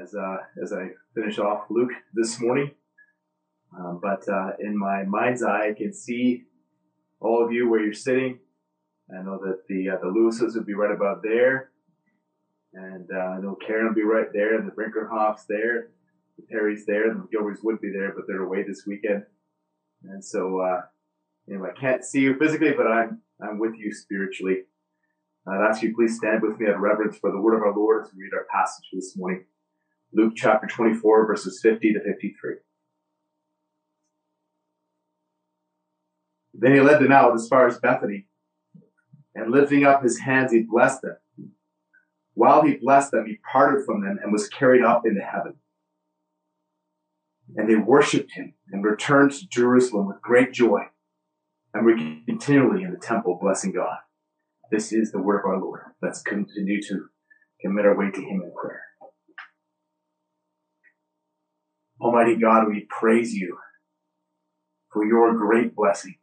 as uh, as I finish off Luke this morning. Um, but uh, in my mind's eye, I can see all of you where you're sitting. I know that the uh, the Lewises would be right about there, and uh, I know Karen will be right there, and the Brinkerhoffs there, the Perry's there, and the Gilberts would be there, but they're away this weekend. And so, uh, anyway, I can't see you physically, but I'm I'm with you spiritually. I'd ask you please stand with me out of reverence for the word of our Lord as we read our passage this morning. Luke chapter 24, verses 50 to 53. Then he led them out as far as Bethany, and lifting up his hands, he blessed them. While he blessed them, he parted from them and was carried up into heaven. And they worshipped him and returned to Jerusalem with great joy and were continually in the temple blessing God. This is the word of our Lord. Let's continue to commit our way to him in prayer. Almighty God, we praise you for your great blessing.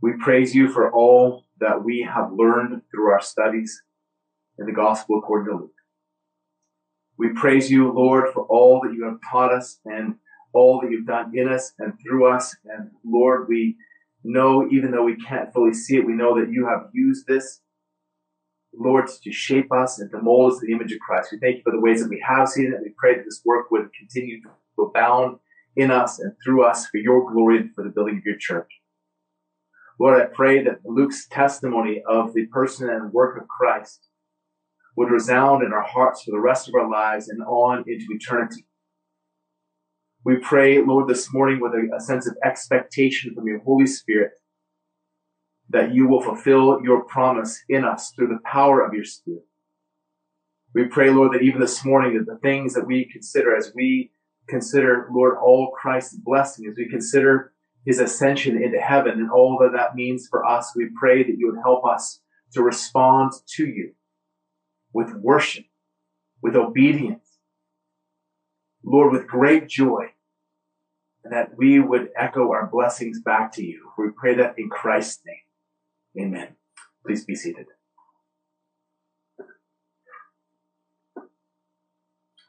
We praise you for all that we have learned through our studies in the gospel according to Luke. We praise you, Lord, for all that you have taught us and all that you've done in us and through us. And Lord, we know, even though we can't fully see it, we know that you have used this, Lord, to shape us and to mold us in the image of Christ. We thank you for the ways that we have seen it. We pray that this work would continue to abound in us and through us for your glory and for the building of your church. Lord, I pray that Luke's testimony of the person and work of Christ would resound in our hearts for the rest of our lives and on into eternity. We pray, Lord, this morning with a, a, sense of expectation from your Holy Spirit that you will fulfill your promise in us through the power of your Spirit. We pray, Lord, that even this morning that the things that we consider as we consider, Lord, all Christ's blessing, as we consider his ascension into heaven and all that that means for us, we pray that you would help us to respond to you with worship, with obedience, Lord, with great joy, and that we would echo our blessings back to you. We pray that in Christ's name. Amen. Please be seated.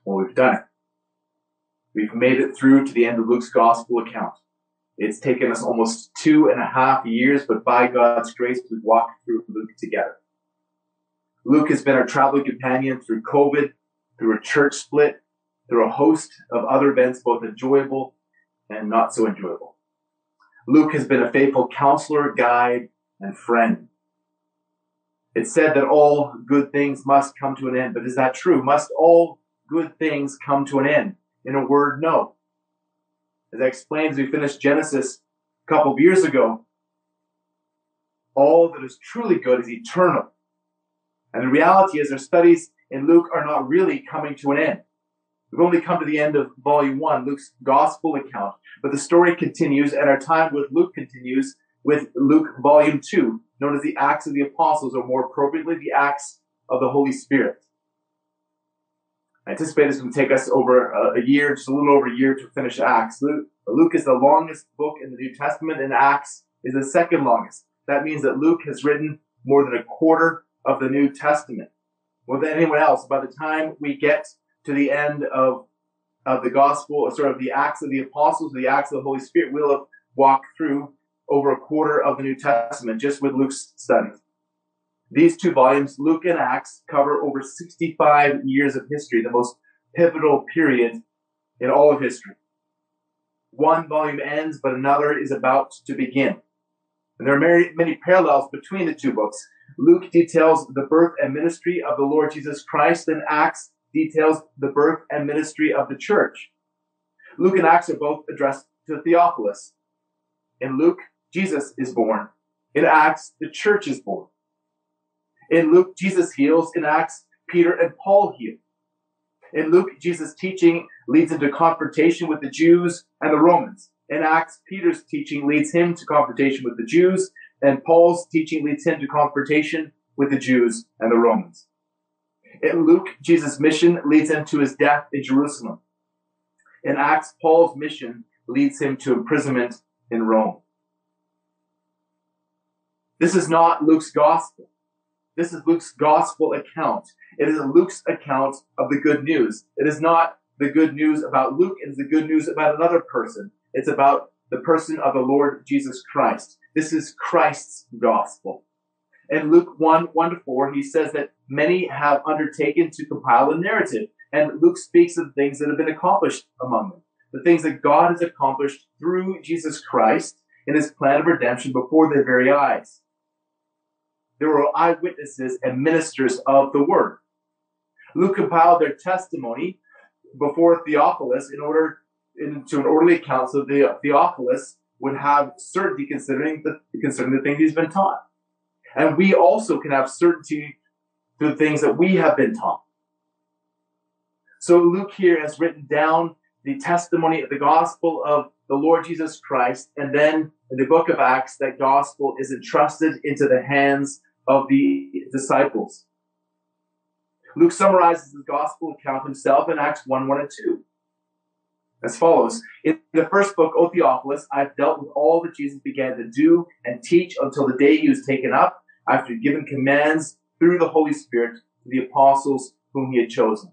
Well, we've done it. We've made it through to the end of Luke's gospel account. It's taken us almost two and a half years, but by God's grace, we've walked through Luke together. Luke has been our traveling companion through COVID, through a church split, through a host of other events, both enjoyable and not so enjoyable. Luke has been a faithful counselor, guide, and friend. It's said that all good things must come to an end, but is that true? Must all good things come to an end? In a word, no. As I explained as we finished Genesis a couple of years ago, all that is truly good is eternal. And the reality is, our studies in Luke are not really coming to an end. We've only come to the end of volume one, Luke's gospel account, but the story continues, and our time with Luke continues with Luke volume two, known as the Acts of the Apostles, or more appropriately, the Acts of the Holy Spirit. I anticipate this will take us over a, a, year, just a little over a year to finish Acts. Luke, Luke is the longest book in the New Testament, and Acts is the second longest. That means that Luke has written more than a quarter of the New Testament. More than anyone else, by the time we get to the end of, of the gospel, sort of the Acts of the Apostles, the Acts of the Holy Spirit, we'll have walked through over a quarter of the New Testament just with Luke's studies. These two volumes, Luke and Acts, cover over 65 years of history, the most pivotal period in all of history. One volume ends, but another is about to begin. And there are many, many parallels between the two books. Luke details the birth and ministry of the Lord Jesus Christ, and Acts details the birth and ministry of the church. Luke and Acts are both addressed to Theophilus. In Luke, Jesus is born. In Acts, the church is born. In Luke, Jesus heals. In Acts, Peter and Paul heal. In Luke, Jesus' teaching leads into confrontation with the Jews and the Romans. In Acts, Peter's teaching leads him to confrontation with the Jews, and Paul's teaching leads him to confrontation with the Jews and the Romans. In Luke, Jesus' mission leads him to his death in Jerusalem. In Acts, Paul's mission leads him to imprisonment in Rome. This is not Luke's gospel. This is Luke's gospel account. It is Luke's account of the good news. It is not the good news about Luke. It is the good news about another person. It's about the person of the Lord Jesus Christ. This is Christ's gospel. In Luke 1, 1 to 4, he says that many have undertaken to compile a narrative. And Luke speaks of the things that have been accomplished among them. The things that God has accomplished through Jesus Christ in his plan of redemption before their very eyes. There were eyewitnesses and ministers of the word. Luke compiled their testimony before Theophilus in order into an orderly account so the Theophilus would have certainty considering the concerning the things he's been taught. And we also can have certainty through the things that we have been taught. So Luke here has written down the testimony of the gospel of the Lord Jesus Christ, and then in the book of Acts, that gospel is entrusted into the hands of the disciples. Luke summarizes the gospel account himself in Acts 1, 1 and 2 as follows. In the first book, O Theophilus, I've dealt with all that Jesus began to do and teach until the day he was taken up, after given commands through the Holy Spirit to the apostles whom he had chosen.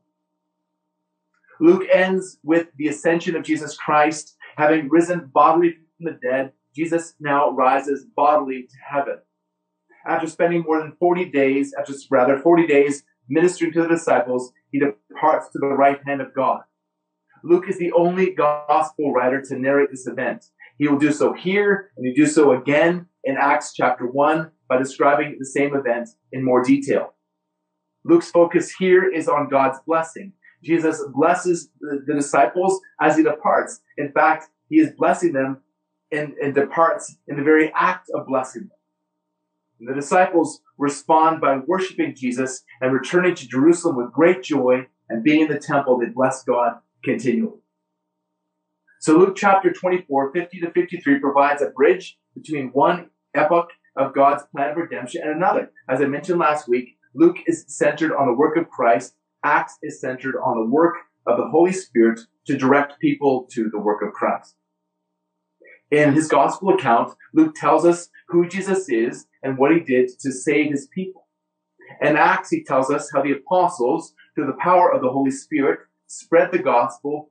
Luke ends with the ascension of Jesus Christ, having risen bodily from the dead. Jesus now rises bodily to heaven. After spending more than 40 days, after rather 40 days ministering to the disciples, he departs to the right hand of God. Luke is the only gospel writer to narrate this event. He will do so here, and he do so again in Acts chapter 1 by describing the same event in more detail. Luke's focus here is on God's blessing. Jesus blesses the, disciples as he departs. In fact, he is blessing them and, and departs in the very act of blessing them. And the disciples respond by worshiping Jesus and returning to Jerusalem with great joy and being in the temple, they bless God continually. So Luke chapter 24, 50 to 53 provides a bridge between one epoch of God's plan of redemption and another. As I mentioned last week, Luke is centered on the work of Christ. Acts is centered on the work of the Holy Spirit to direct people to the work of Christ. In his gospel account, Luke tells us who Jesus is and what he did to save his people. In Acts, he tells us how the apostles, through the power of the Holy Spirit, spread the gospel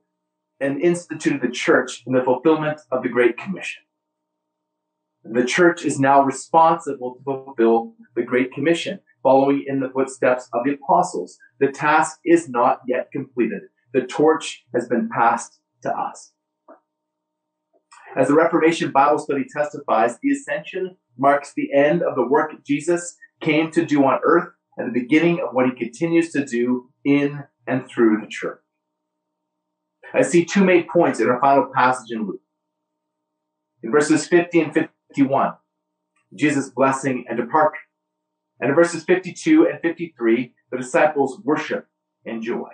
and instituted the church in the fulfillment of the Great Commission. The church is now responsible to fulfill the Great Commission, following in the footsteps of the apostles. The task is not yet completed. The torch has been passed to us. As the Reformation Bible study testifies, the ascension marks the end of the work Jesus came to do on earth and the beginning of what he continues to do in and through the church. I see two main points in our final passage in Luke. In verses 50 and 51, Jesus' blessing and departure. And in verses 52 and 53, the disciples worship and joy.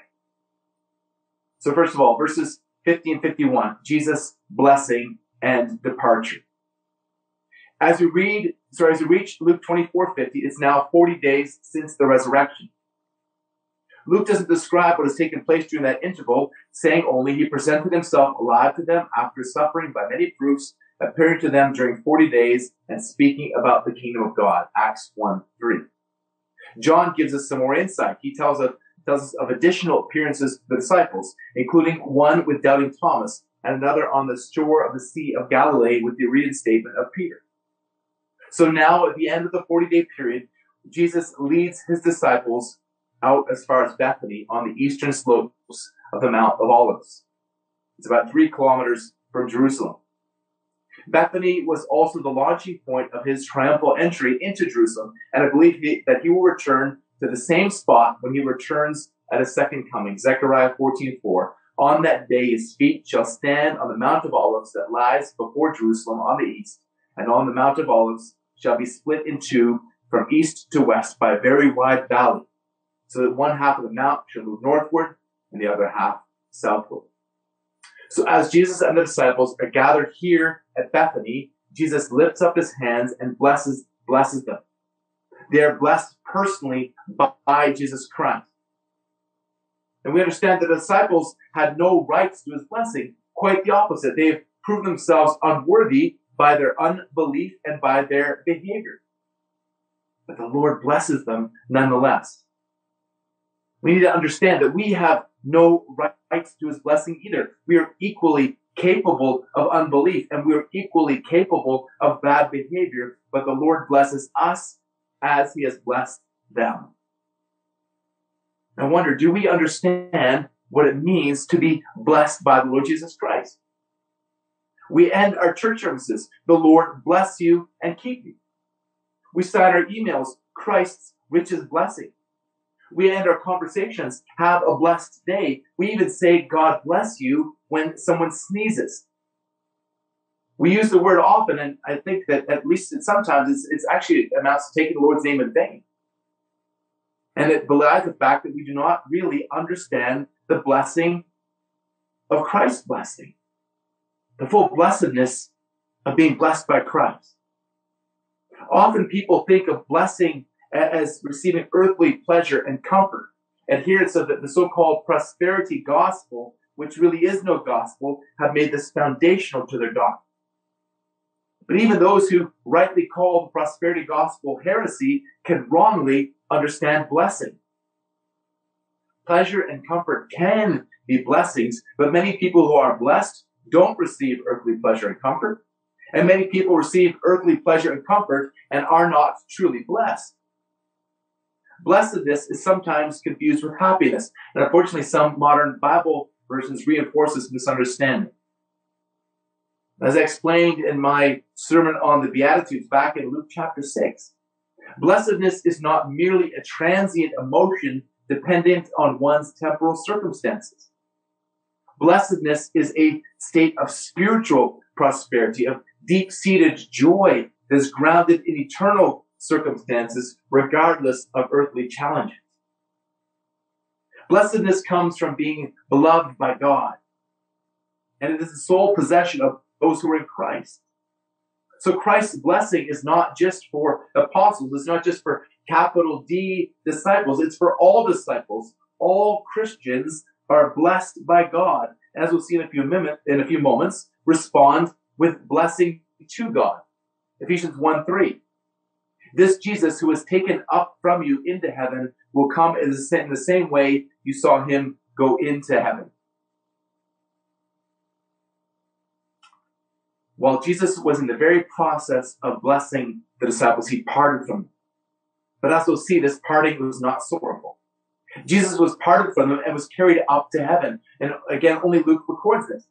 So first of all, verses 50 and 51, Jesus' blessing and departure. As we read, sorry, as we reach Luke 24, 50, it's now 40 days since the resurrection. Luke doesn't describe what has taken place during that interval, saying only he presented himself alive to them after suffering by many proofs, appearing to them during 40 days and speaking about the kingdom of God. Acts 1 3. John gives us some more insight. He tells us, tells us of additional appearances to the disciples, including one with doubting Thomas and another on the shore of the Sea of Galilee with the reinstatement of Peter. So now, at the end of the 40 day period, Jesus leads his disciples out as far as Bethany on the eastern slopes of the Mount of Olives. It's about three kilometers from Jerusalem. Bethany was also the launching point of his triumphal entry into Jerusalem, and I believe he, that he will return to the same spot when he returns at his second coming. Zechariah 14:4. On that day his feet shall stand on the Mount of Olives that lies before Jerusalem on the east, and on the Mount of Olives shall be split in two from east to west by a very wide valley so that one half of the mount shall move northward and the other half southward. So as Jesus and the disciples are gathered here at Bethany, Jesus lifts up his hands and blesses, blesses them. They are blessed personally by Jesus Christ. And we understand that the disciples had no rights to his blessing. Quite the opposite. They've proved themselves unworthy by their unbelief and by their behavior. But the Lord blesses them nonetheless. We need to understand that we have no rights to his blessing either. We are equally capable of unbelief and we are equally capable of bad behavior, but the Lord blesses us as he has blessed them. I wonder, do we understand what it means to be blessed by the Lord Jesus Christ? We end our church services, the Lord bless you and keep you. We sign our emails, Christ's richest blessing. We end our conversations, have a blessed day. We even say, God bless you when someone sneezes. We use the word often, and I think that at least sometimes it's, it's actually amounts to taking the Lord's name in vain. And it belies the fact that we do not really understand the blessing of Christ's blessing, the full blessedness of being blessed by Christ. Often people think of blessing as receiving earthly pleasure and comfort. Adherents of the, so-called prosperity gospel, which really is no gospel, have made this foundational to their doctrine. But even those who rightly called prosperity gospel heresy can wrongly understand blessing. Pleasure and comfort can be blessings, but many people who are blessed don't receive earthly pleasure and comfort. And many people receive earthly pleasure and comfort and are not truly blessed. Blessedness is sometimes confused with happiness. And unfortunately, some modern Bible versions reinforce this misunderstanding. As I explained in my sermon on the Beatitudes back in Luke chapter 6, blessedness is not merely a transient emotion dependent on one's temporal circumstances. Blessedness is a state of spiritual prosperity, of deep seated joy that is grounded in eternal circumstances, regardless of earthly challenges. Blessedness comes from being beloved by God, and it is the sole possession of those who are in Christ. So Christ's blessing is not just for apostles, it's not just for capital D disciples, it's for all disciples. All Christians are blessed by God. As we'll see in a few, minutes, in a few moments, respond with blessing to God. Ephesians 1 3. This Jesus who was taken up from you into heaven will come in the same way you saw him go into heaven. While Jesus was in the very process of blessing the disciples, he parted from them. But as we'll see, this parting was not sorrowful. Jesus was parted from them and was carried up to heaven. And again, only Luke records this.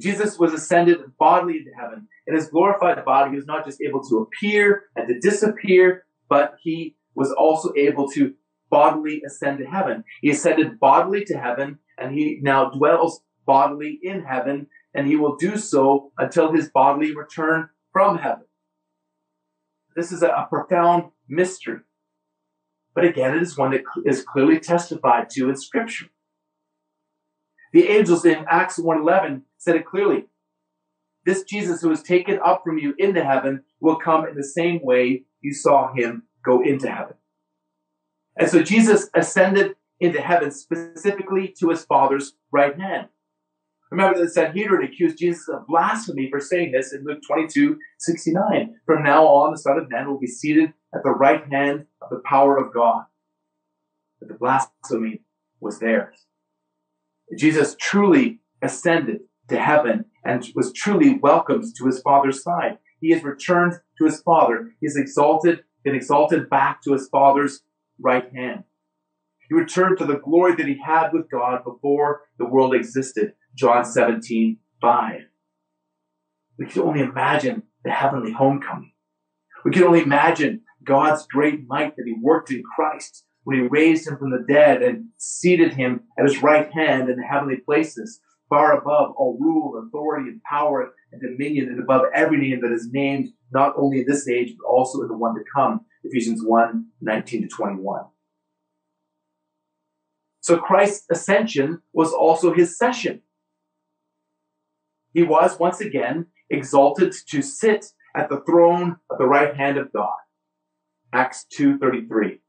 Jesus was ascended bodily into heaven. In his glorified body, he was not just able to appear and to disappear, but he was also able to bodily ascend to heaven. He ascended bodily to heaven, and he now dwells bodily in heaven, and he will do so until his bodily return from heaven. This is a, profound mystery. But again, it is one that is clearly testified to in Scripture. The angels in Acts 1.11 said it clearly. This Jesus who was taken up from you into heaven will come in the same way you saw him go into heaven. And so Jesus ascended into heaven specifically to his Father's right hand. Remember that Sanhedrin accused Jesus of blasphemy for saying this in Luke 22, 69. From now on, the Son of Man will be seated at the right hand of the power of God. But the blasphemy was theirs. Jesus truly ascended to heaven and was truly welcomed to his Father's side. He has returned to his Father. He is exalted, been exalted back to his Father's right hand. He returned to the glory that he had with God before the world existed. John 17, 5. We can only imagine the heavenly homecoming. We can only imagine God's great might that he worked in Christ when he raised him from the dead and seated him at his right hand in the heavenly places far above all rule, authority, and power and dominion, and above every name that is named, not only in this age, but also in the one to come. Ephesians 1, 19 to 21. So Christ's ascension was also his session. He was once again exalted to sit at the throne of the right hand of God. Acts 2.33.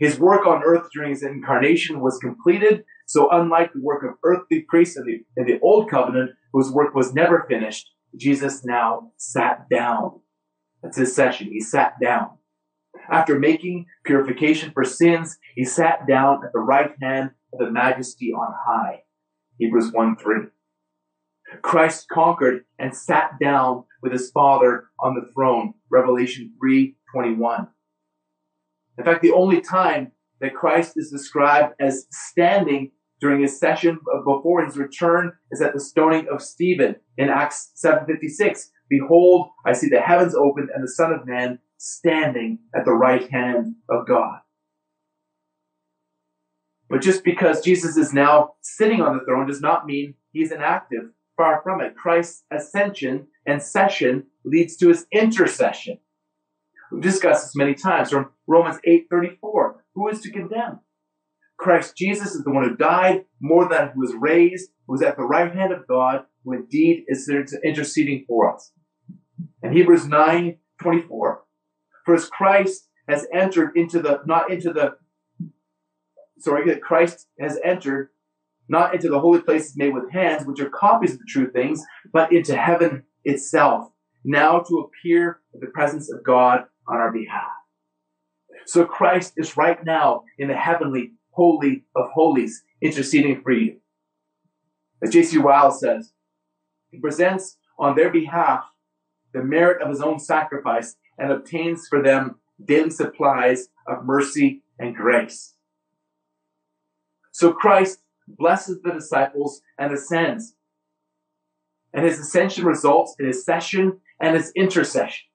His work on earth during his incarnation was completed so unlike the work of earthly priests in the, in the old covenant, whose work was never finished, Jesus now sat down. That's his session. He sat down. After making purification for sins, he sat down at the right hand of the majesty on high. Hebrews 1 3. Christ conquered and sat down with his Father on the throne. Revelation 3 21. In fact, the only time that Christ is described as standing during his session before his return is at the stoning of Stephen in Acts 7:56. Behold, I see the heavens opened and the Son of Man standing at the right hand of God. But just because Jesus is now sitting on the throne does not mean he's inactive. Far from it. Christ's ascension and session leads to his intercession. We've discussed this many times from Romans 8:34. Who is to condemn? Christ Jesus is the one who died, more than who was raised, who is at the right hand of God, who indeed is interceding for us. And Hebrews 9, 24. For as Christ has entered into the, not into the, sorry, that Christ has entered not into the holy places made with hands, which are copies of the true things, but into heaven itself, now to appear in the presence of God on our behalf. So Christ is right now in the heavenly holy of holies, interceding for you. As J.C. Ryle says, he presents on their behalf the merit of his own sacrifice and obtains for them daily supplies of mercy and grace. So Christ blesses the disciples and ascends. And his ascension results in his session and his intercession.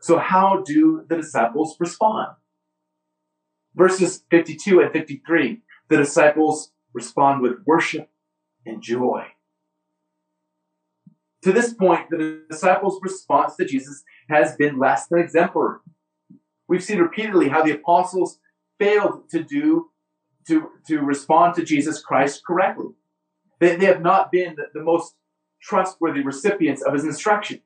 So how do the disciples respond? Verses 52 and 53, the disciples respond with worship and joy. To this point, the disciples' response to Jesus has been less than exemplary. We've seen repeatedly how the apostles failed to do, to, to respond to Jesus Christ correctly. They, they have not been the, the most trustworthy recipients of his instruction.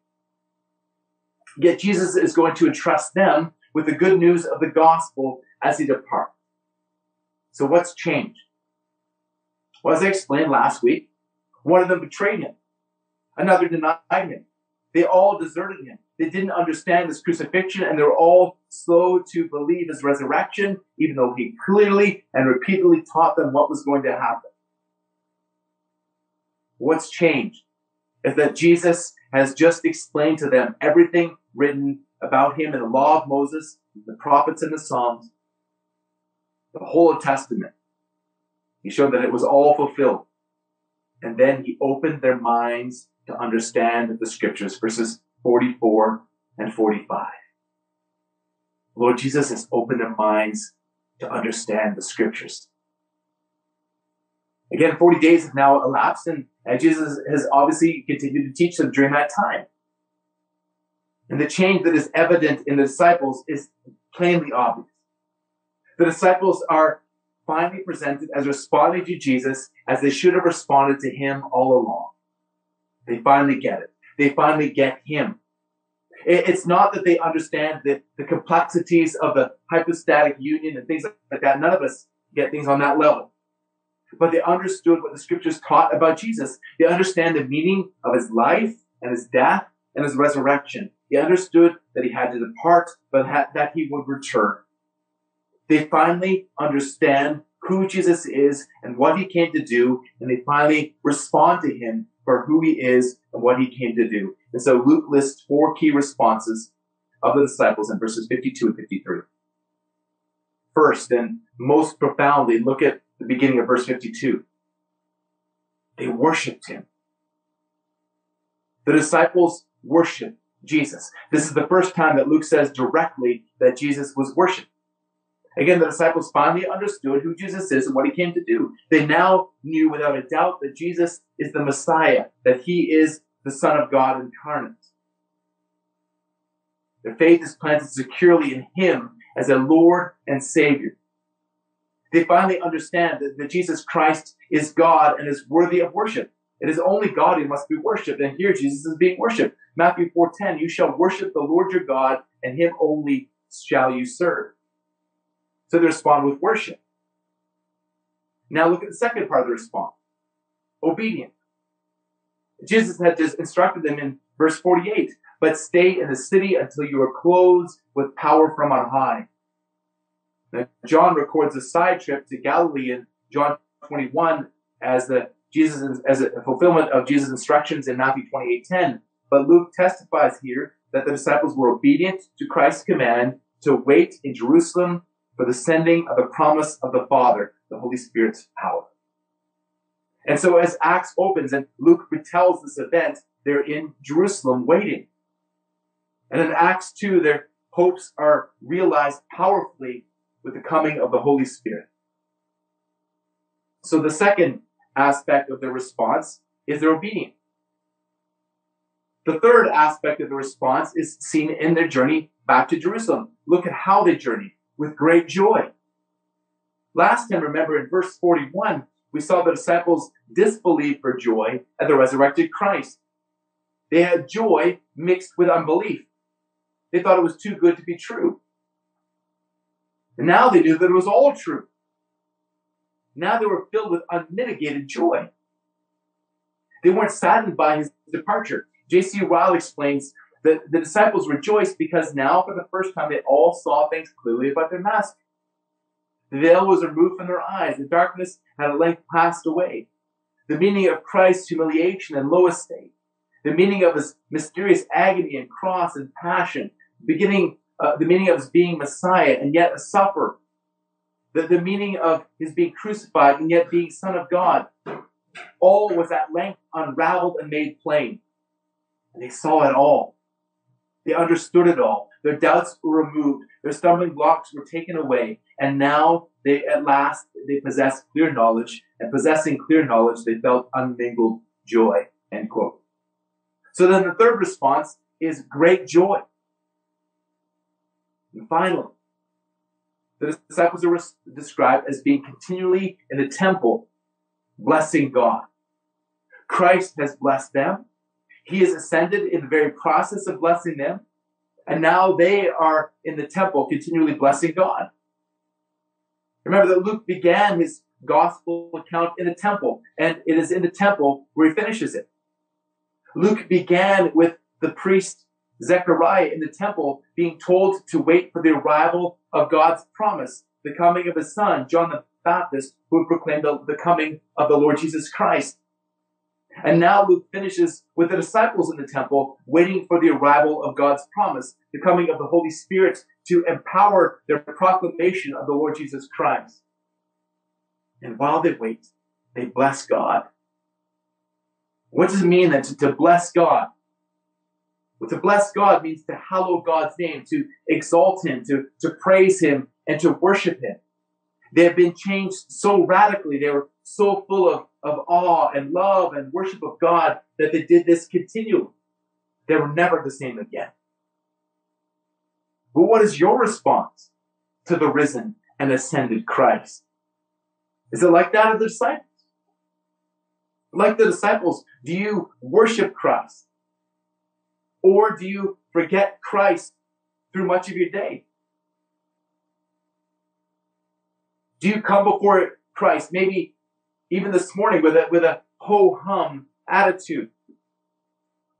Yet Jesus is going to entrust them with the good news of the gospel as he departs. So what's changed? Well, as I explained last week, one of them betrayed him. Another denied him. They all deserted him. They didn't understand his crucifixion and they were all slow to believe his resurrection, even though he clearly and repeatedly taught them what was going to happen. What's changed is that Jesus has just explained to them everything written about him in the law of Moses, the prophets and the Psalms, the whole Testament. He showed that it was all fulfilled. And then he opened their minds to understand the scriptures, verses 44 and 45. Lord Jesus has opened their minds to understand the scriptures. Again, 40 days have now elapsed, and Jesus has obviously continued to teach them during that time. And the change that is evident in the disciples is plainly obvious. The disciples are finally presented as responding to Jesus as they should have responded to him all along. They finally get it. They finally get him. It's not that they understand the, the complexities of the hypostatic union and things like that. None of us get things on that level. But they understood what the scriptures taught about Jesus. They understand the meaning of his life and his death and his resurrection. They understood that he had to depart, but that he would return. They finally understand who Jesus is and what he came to do, and they finally respond to him for who he is and what he came to do. And so Luke lists four key responses of the disciples in verses 52 and 53. First and most profoundly, look at the beginning of verse 52. They worshiped him. The disciples worshiped Jesus. This is the first time that Luke says directly that Jesus was worshiped. Again, the disciples finally understood who Jesus is and what he came to do. They now knew without a doubt that Jesus is the Messiah, that he is the Son of God incarnate. Their faith is planted securely in him as a Lord and Savior. They finally understand that, that Jesus Christ is God and is worthy of worship. It is only God who must be worshipped, and here Jesus is being worshipped. Matthew 4:10, you shall worship the Lord your God, and him only shall you serve. They respond with worship. Now look at the second part of the response. Obedience. Jesus had just instructed them in Verse 48, but stay in the city until you are clothed with power from on high. Now, John records a side trip to Galilee in John 21 as the Jesus as a fulfillment of Jesus' instructions in Matthew 28:10. But Luke testifies here that the disciples were obedient to Christ's command to wait in Jerusalem for the sending of the promise of the Father, the Holy Spirit's power. And so as Acts opens and Luke retells this event, they're in Jerusalem waiting. And in Acts 2, their hopes are realized powerfully with the coming of the Holy Spirit. So the second aspect of their response is their obedience. The third aspect of the response is seen in their journey back to Jerusalem. Look at how they journeyed with great joy. Last time, remember in verse 41, we saw the disciples disbelieve for joy at the resurrected Christ. They had joy mixed with unbelief. They thought it was too good to be true. And now they knew that it was all true. Now they were filled with unmitigated joy. They weren't saddened by his departure. J.C. Ryle explains that the disciples rejoiced because now, for the first time, they all saw things clearly about their master. The veil was removed from their eyes. The darkness had at length passed away. The meaning of Christ's humiliation and low estate, the meaning of his mysterious agony and cross and passion, beginning uh, the meaning of his being Messiah and yet a sufferer, the, the meaning of his being crucified and yet being Son of God, all was at length unraveled and made plain. And they saw it all. They understood it all. Their doubts were removed. Their stumbling blocks were taken away. And now they, at last, they possessed clear knowledge. And possessing clear knowledge, they felt unmingled joy. End quote. So then the third response is great joy. And finally, the disciples are described as being continually in the temple, blessing God. Christ has blessed them. He has ascended in the very process of blessing them. And now they are in the temple, continually blessing God. Remember that Luke began his gospel account in the temple, and it is in the temple where he finishes it. Luke began with the priest Zechariah in the temple being told to wait for the arrival of God's promise, the coming of his son, John the Baptist, who would proclaim the, the coming of the Lord Jesus Christ. And now Luke finishes with the disciples in the temple, waiting for the arrival of God's promise, the coming of the Holy Spirit to empower their proclamation of the Lord Jesus Christ. And while they wait, they bless God. What does it mean then to, to bless God? Well, to bless God means to hallow God's name, to exalt Him, to, to praise Him, and to worship Him. They have been changed so radically. They were so full of, of awe and love and worship of God that they did this continually. They were never the same again. But what is your response to the risen and ascended Christ? Is it like that of the disciples? Like the disciples, do you worship Christ? Or do you forget Christ through much of your day? Do you come before Christ, maybe even this morning, with a, with a ho hum attitude?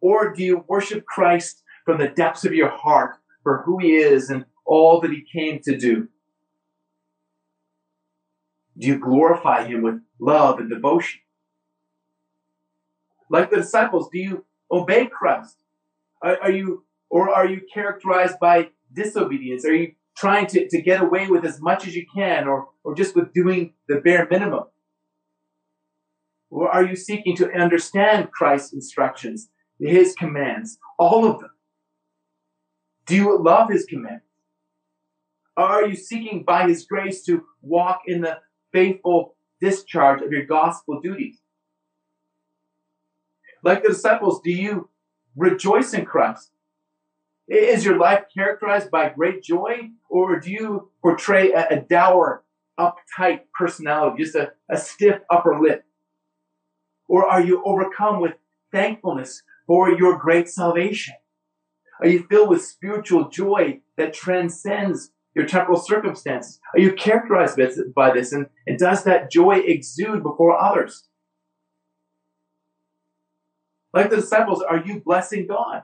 Or do you worship Christ from the depths of your heart for who he is and all that he came to do? Do you glorify him with love and devotion? Like the disciples, do you obey Christ? Are, are you, or are you characterized by disobedience? Are you trying to, to get away with as much as you can or, or just with doing the bare minimum? Or are you seeking to understand Christ's instructions, his commands, all of them? Do you love his commands? Are you seeking by his grace to walk in the faithful discharge of your gospel duties? Like the disciples, do you rejoice in Christ? Is your life characterized by great joy, or do you portray a, a dour, uptight personality, just a, a stiff upper lip? Or are you overcome with thankfulness for your great salvation? Are you filled with spiritual joy that transcends your temporal circumstances? Are you characterized by this? And, and does that joy exude before others? Like the disciples, are you blessing God?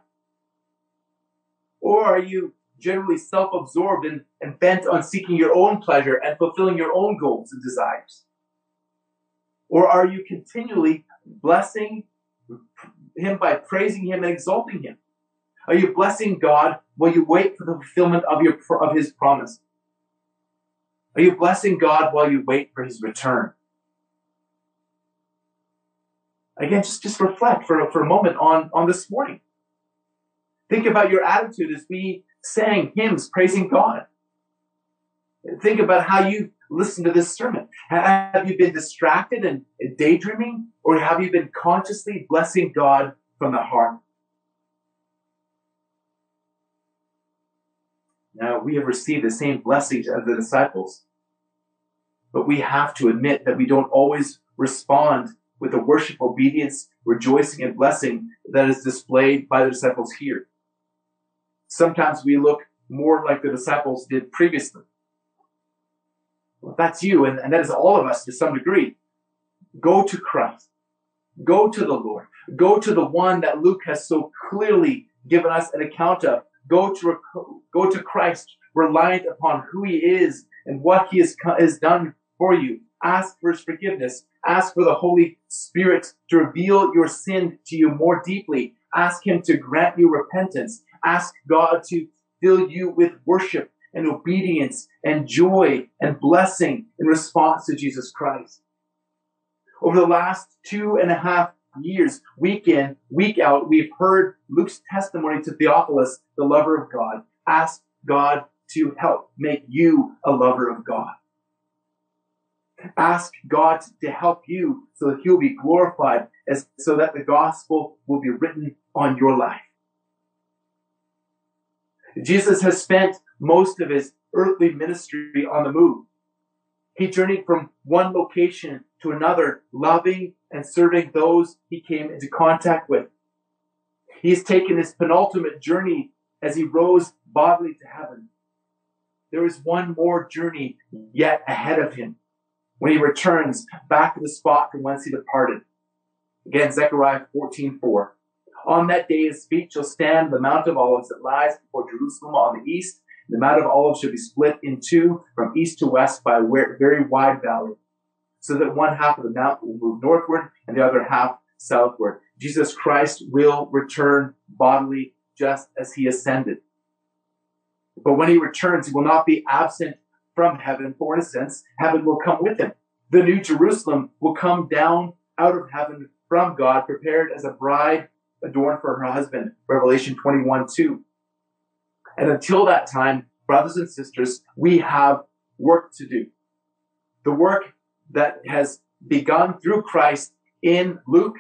Or are you generally self absorbed and, and bent on seeking your own pleasure and fulfilling your own goals and desires? Or are you continually blessing Him by praising Him and exalting Him? Are you blessing God while you wait for the fulfillment of, your, of His promise? Are you blessing God while you wait for His return? Again, just, just reflect for, for a moment on, on this morning. Think about your attitude as we sang hymns praising God. Think about how you listen to this sermon. Have you been distracted and daydreaming, or have you been consciously blessing God from the heart? Now, we have received the same blessings as the disciples, but we have to admit that we don't always respond with the worship, obedience, rejoicing, and blessing that is displayed by the disciples here. Sometimes we look more like the disciples did previously. Well, that's you, and, and that is all of us to some degree. Go to Christ. Go to the Lord. Go to the one that Luke has so clearly given us an account of. Go to, go to Christ, reliant upon who he is and what he has, has done for you. Ask for his forgiveness. Ask for the Holy Spirit to reveal your sin to you more deeply. Ask him to grant you repentance. Ask God to fill you with worship and obedience and joy and blessing in response to Jesus Christ. Over the last two and a half years, week in, week out, we've heard Luke's testimony to Theophilus, the lover of God. Ask God to help make you a lover of God. Ask God to help you so that he'll be glorified as, so that the gospel will be written on your life. Jesus has spent most of his earthly ministry on the move. He journeyed from one location to another, loving and serving those he came into contact with. He has taken his penultimate journey as he rose bodily to heaven. There is one more journey yet ahead of him when he returns back to the spot from whence he departed. Again, Zechariah 14, 4. On that day his feet shall stand the Mount of Olives that lies before Jerusalem on the east. The Mount of Olives shall be split in two from east to west by a very wide valley, so that one half of the mount will move northward and the other half southward. Jesus Christ will return bodily just as he ascended. But when he returns, he will not be absent from heaven, for in a sense, heaven will come with him. The new Jerusalem will come down out of heaven from God, prepared as a bride adorned for her husband. Revelation 21 2. And until that time, brothers and sisters, we have work to do. The work that has begun through Christ in Luke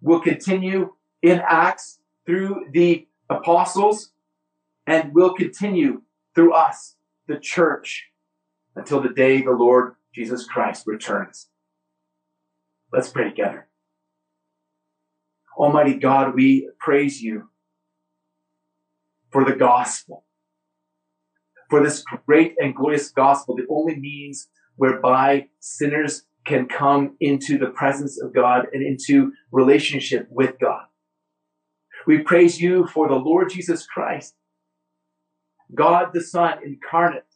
will continue in Acts through the apostles and will continue through us, the church, until the day the Lord Jesus Christ returns. Let's pray together. Almighty God, we praise you for the gospel, for this great and glorious gospel, the only means whereby sinners can come into the presence of God and into relationship with God. We praise you for the Lord Jesus Christ, God the Son incarnate,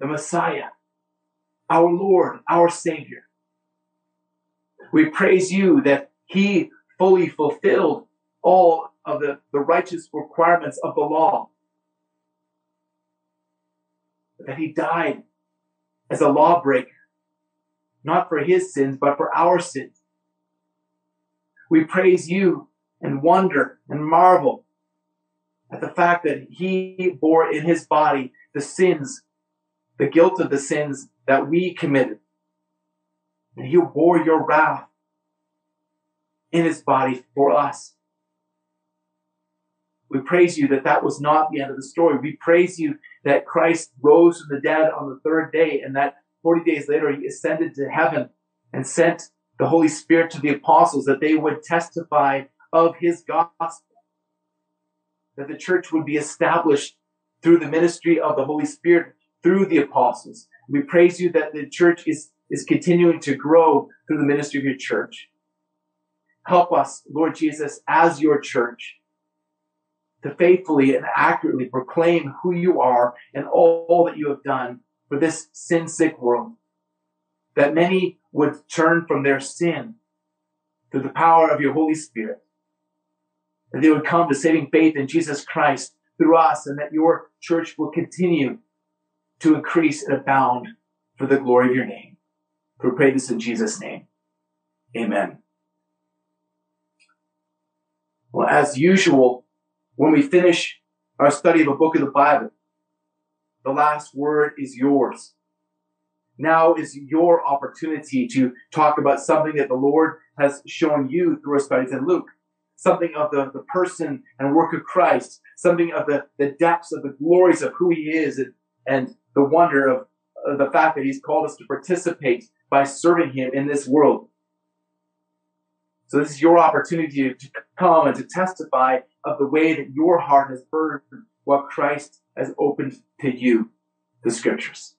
the Messiah, our Lord, our Savior. We praise you that he fully fulfilled all of the, the righteous requirements of the law. That he died as a lawbreaker, not for his sins, but for our sins. We praise you and wonder and marvel at the fact that he bore in his body the sins, the guilt of the sins that we committed and he bore your wrath in his body for us. We praise you that that was not the end of the story. We praise you that Christ rose from the dead on the third day and that 40 days later he ascended to heaven and sent the Holy Spirit to the apostles that they would testify of his gospel. That the church would be established through the ministry of the Holy Spirit through the apostles. We praise you that the church is is continuing to grow through the ministry of your church. Help us, Lord Jesus, as your church, to faithfully and accurately proclaim who you are and all that you have done for this sin sick world. That many would turn from their sin through the power of your Holy Spirit. That they would come to saving faith in Jesus Christ through us and that your church will continue to increase and abound for the glory of your name. We pray this in Jesus' name. Amen. Well, as usual, when we finish our study of a book of the Bible, the last word is yours. Now is your opportunity to talk about something that the Lord has shown you through our studies in Luke. Something of the, the person and work of Christ, something of the, the depths of the glories of who he is and, and the wonder of, of the fact that he's called us to participate by serving him in this world. So this is your opportunity to come and to testify of the way that your heart has heard what Christ has opened to you, the scriptures.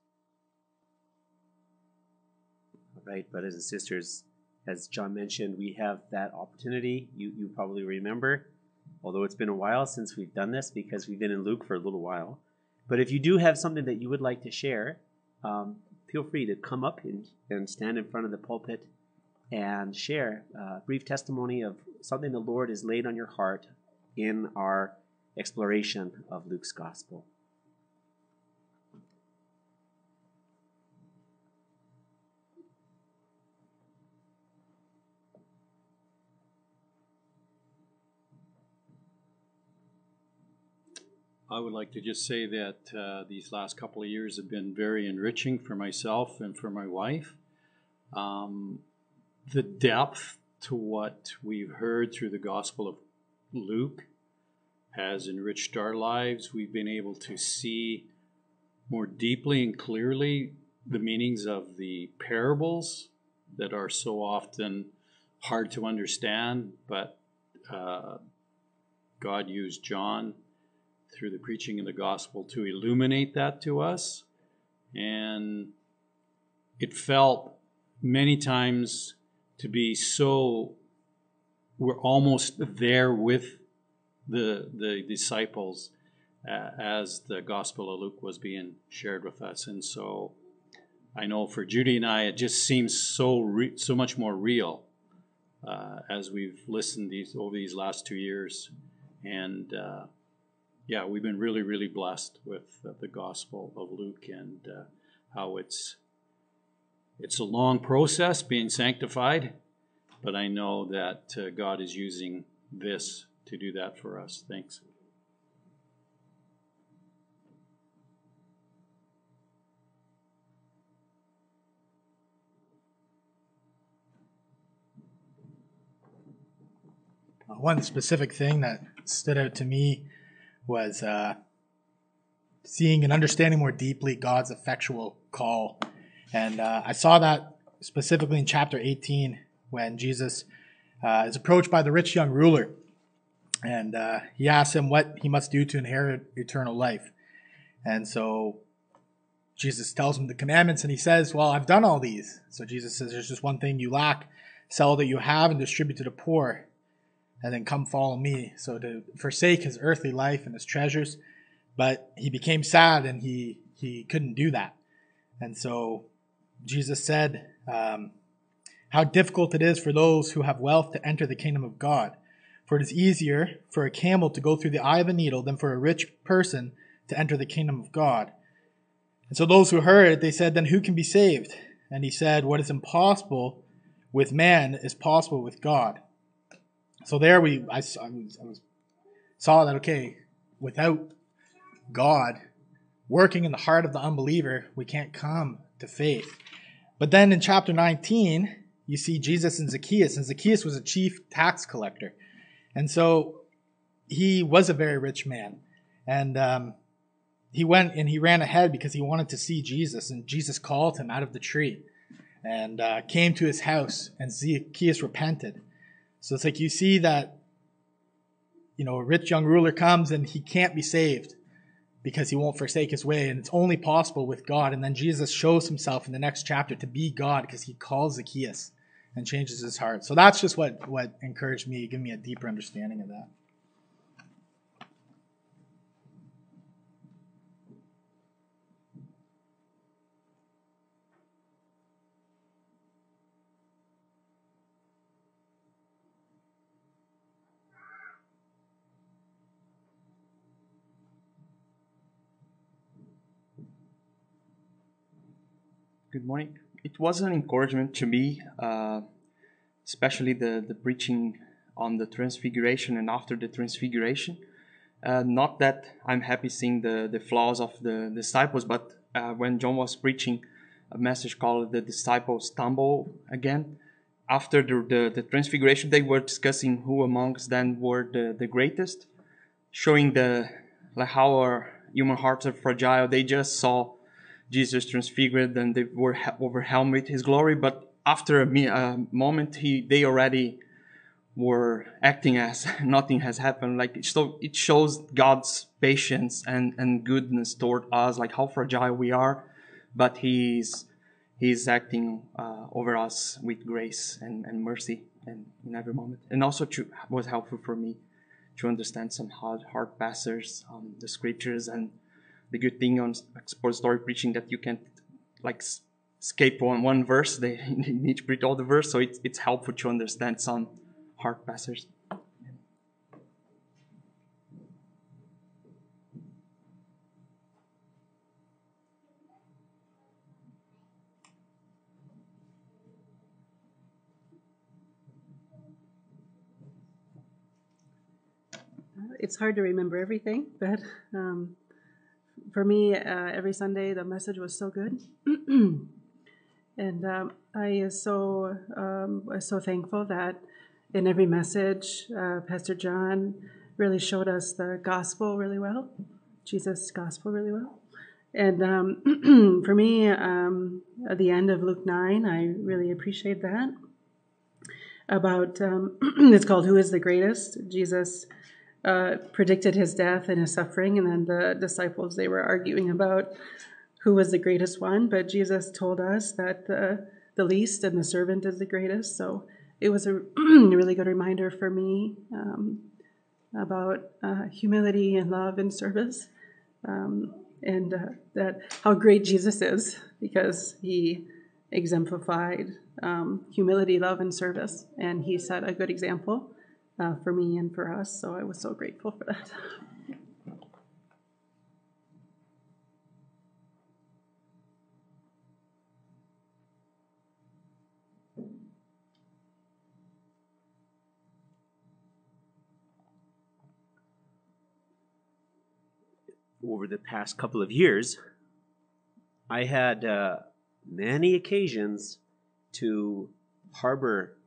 Right, brothers and sisters, as John mentioned, we have that opportunity. You, you probably remember, although it's been a while since we've done this because we've been in Luke for a little while. But if you do have something that you would like to share, um, feel free to come up and, and stand in front of the pulpit and share a brief testimony of something the Lord has laid on your heart in our exploration of Luke's gospel. I would like to just say that uh, these last couple of years have been very enriching for myself and for my wife. Um, the depth to what we've heard through the Gospel of Luke has enriched our lives. We've been able to see more deeply and clearly the meanings of the parables that are so often hard to understand, but uh, God used John through the preaching of the gospel to illuminate that to us. And it felt many times to be so we're almost there with the the disciples uh, as the gospel of luke was being shared with us. And so i know for judy and i it just seems so re- so much more real uh, as we've listened these over these last two years. And uh, yeah we've been really really blessed with the gospel of luke and uh, how it's it's a long process being sanctified, but I know that uh, God is using this to do that for us. Thanks. One specific thing that stood out to me was uh, seeing and understanding more deeply God's effectual call and uh, I saw that specifically in chapter 18 when Jesus uh, is approached by the rich young ruler. And uh, he asks him what he must do to inherit eternal life. And so Jesus tells him the commandments and he says, Well, I've done all these. So Jesus says, There's just one thing you lack sell that you have and distribute to the poor, and then come follow me. So to forsake his earthly life and his treasures. But he became sad and he, he couldn't do that. And so Jesus said um, how difficult it is for those who have wealth to enter the kingdom of God. For it is easier for a camel to go through the eye of a needle than for a rich person to enter the kingdom of God. And so those who heard it, they said, Then who can be saved? And he said, What is impossible with man is possible with God. So there we, I, I, was, I was, saw that, okay, without God working in the heart of the unbeliever, we can't come to faith. But then in chapter 19, you see Jesus and Zacchaeus, and Zacchaeus was a chief tax collector. And so he was a very rich man. And um, he went and he ran ahead because he wanted to see Jesus. And Jesus called him out of the tree and uh, came to his house, and Zacchaeus repented. So it's like you see that, you know, a rich young ruler comes and he can't be saved because he won't forsake his way. And it's only possible with God. And then Jesus shows himself in the next chapter to be God because he calls Zacchaeus and changes his heart. So that's just what what encouraged me, give me a deeper understanding of that. Morning. It was an encouragement to me, uh, especially the, the preaching on the transfiguration and after the transfiguration. Uh, not that I'm happy seeing the, the flaws of the disciples, but uh, when John was preaching a message called The Disciples Stumble Again, after the, the, the transfiguration, they were discussing who amongst them were the, the greatest, showing the like how our human hearts are fragile. They just saw Jesus transfigured and they were overwhelmed with his glory. But after a, a moment, he, they already were acting as nothing has happened. Like so, it shows God's patience and, and goodness toward us, like how fragile we are, but He's He's acting uh, over us with grace and, and mercy and in every moment. And also to, was helpful for me to understand some hard hard passages, um, the scriptures and the good thing on expository preaching that you can't like escape on one verse. They need to preach all the verse, so it's it's helpful to understand some hard passages. It's hard to remember everything, but um, for me, uh, every Sunday the message was so good, and um, I is so um, so thankful that in every message, uh, Pastor John really showed us the gospel really well, Jesus' gospel really well. And um, for me, um, at the end of Luke 9, I really appreciate that. About, um, it's called Who is the Greatest? Jesus uh, predicted his death and his suffering, and then the disciples they were arguing about who was the greatest one. But Jesus told us that the the least and the servant is the greatest. So it was a really good reminder for me um, about uh, humility and love and service, um, and uh, that how great Jesus is because he exemplified um, humility, love, and service, and he set a good example uh, for me and for us. So I was so grateful for that. Over the past couple of years, I had uh, many occasions to harbor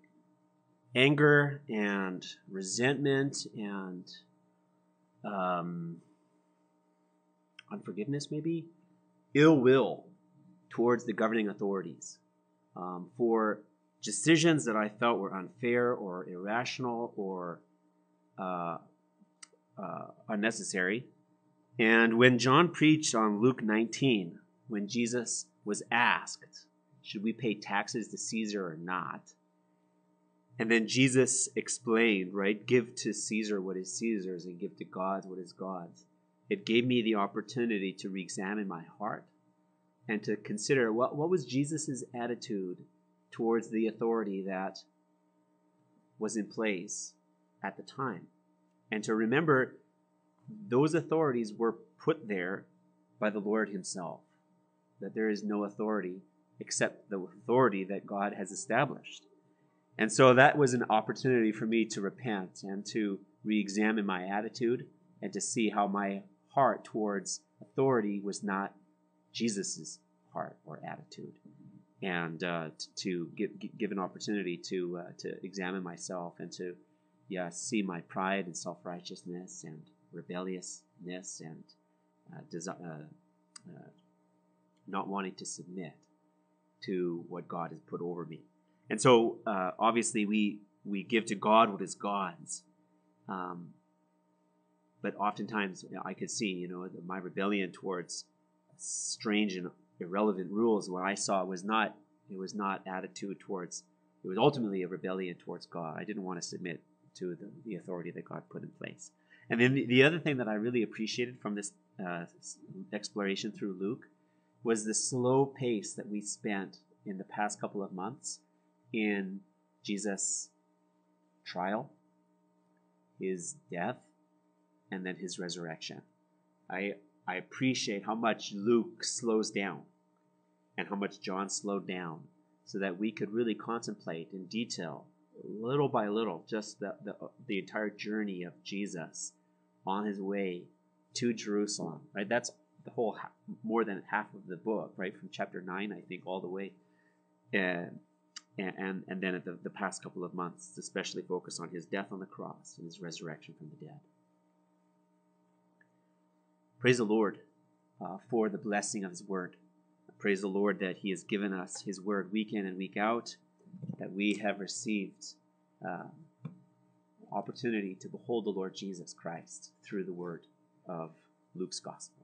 anger and resentment and um, unforgiveness, maybe ill will towards the governing authorities um, for decisions that I felt were unfair or irrational or uh, uh, unnecessary. And when John preached on Luke 19, when Jesus was asked, Should we pay taxes to Caesar or not? And then Jesus explained, right? Give to Caesar what is Caesar's and give to God what is God's. It gave me the opportunity to re examine my heart and to consider what, what was Jesus' attitude towards the authority that was in place at the time. And to remember those authorities were put there by the Lord Himself, that there is no authority except the authority that God has established. And so that was an opportunity for me to repent and to re examine my attitude and to see how my heart towards authority was not Jesus' heart or attitude. And uh, to give, give an opportunity to, uh, to examine myself and to yeah, see my pride and self righteousness and rebelliousness and uh, desi- uh, uh, not wanting to submit to what God has put over me. And so, uh, obviously, we we give to God what is God's. Um, but oftentimes, I could see, you know, my rebellion towards strange and irrelevant rules. What I saw was not it was not attitude towards It was ultimately a rebellion towards God. I didn't want to submit to the, the authority that God put in place. And then the, the other thing that I really appreciated from this uh, exploration through Luke was the slow pace that we spent in the past couple of months in Jesus' trial, his death, and then his resurrection. I I appreciate how much Luke slows down and how much John slowed down so that we could really contemplate in detail, little by little, just the, the, the entire journey of Jesus on his way to Jerusalem, right? That's the whole, more than half of the book, right? From chapter 9, I think, all the way. And, and, and then at the, the past couple of months, especially focus on his death on the cross and his resurrection from the dead. Praise the Lord uh, for the blessing of his word. Praise the Lord that He has given us His word week in and week out, that we have received uh, opportunity to behold the Lord Jesus Christ through the word of Luke's gospel.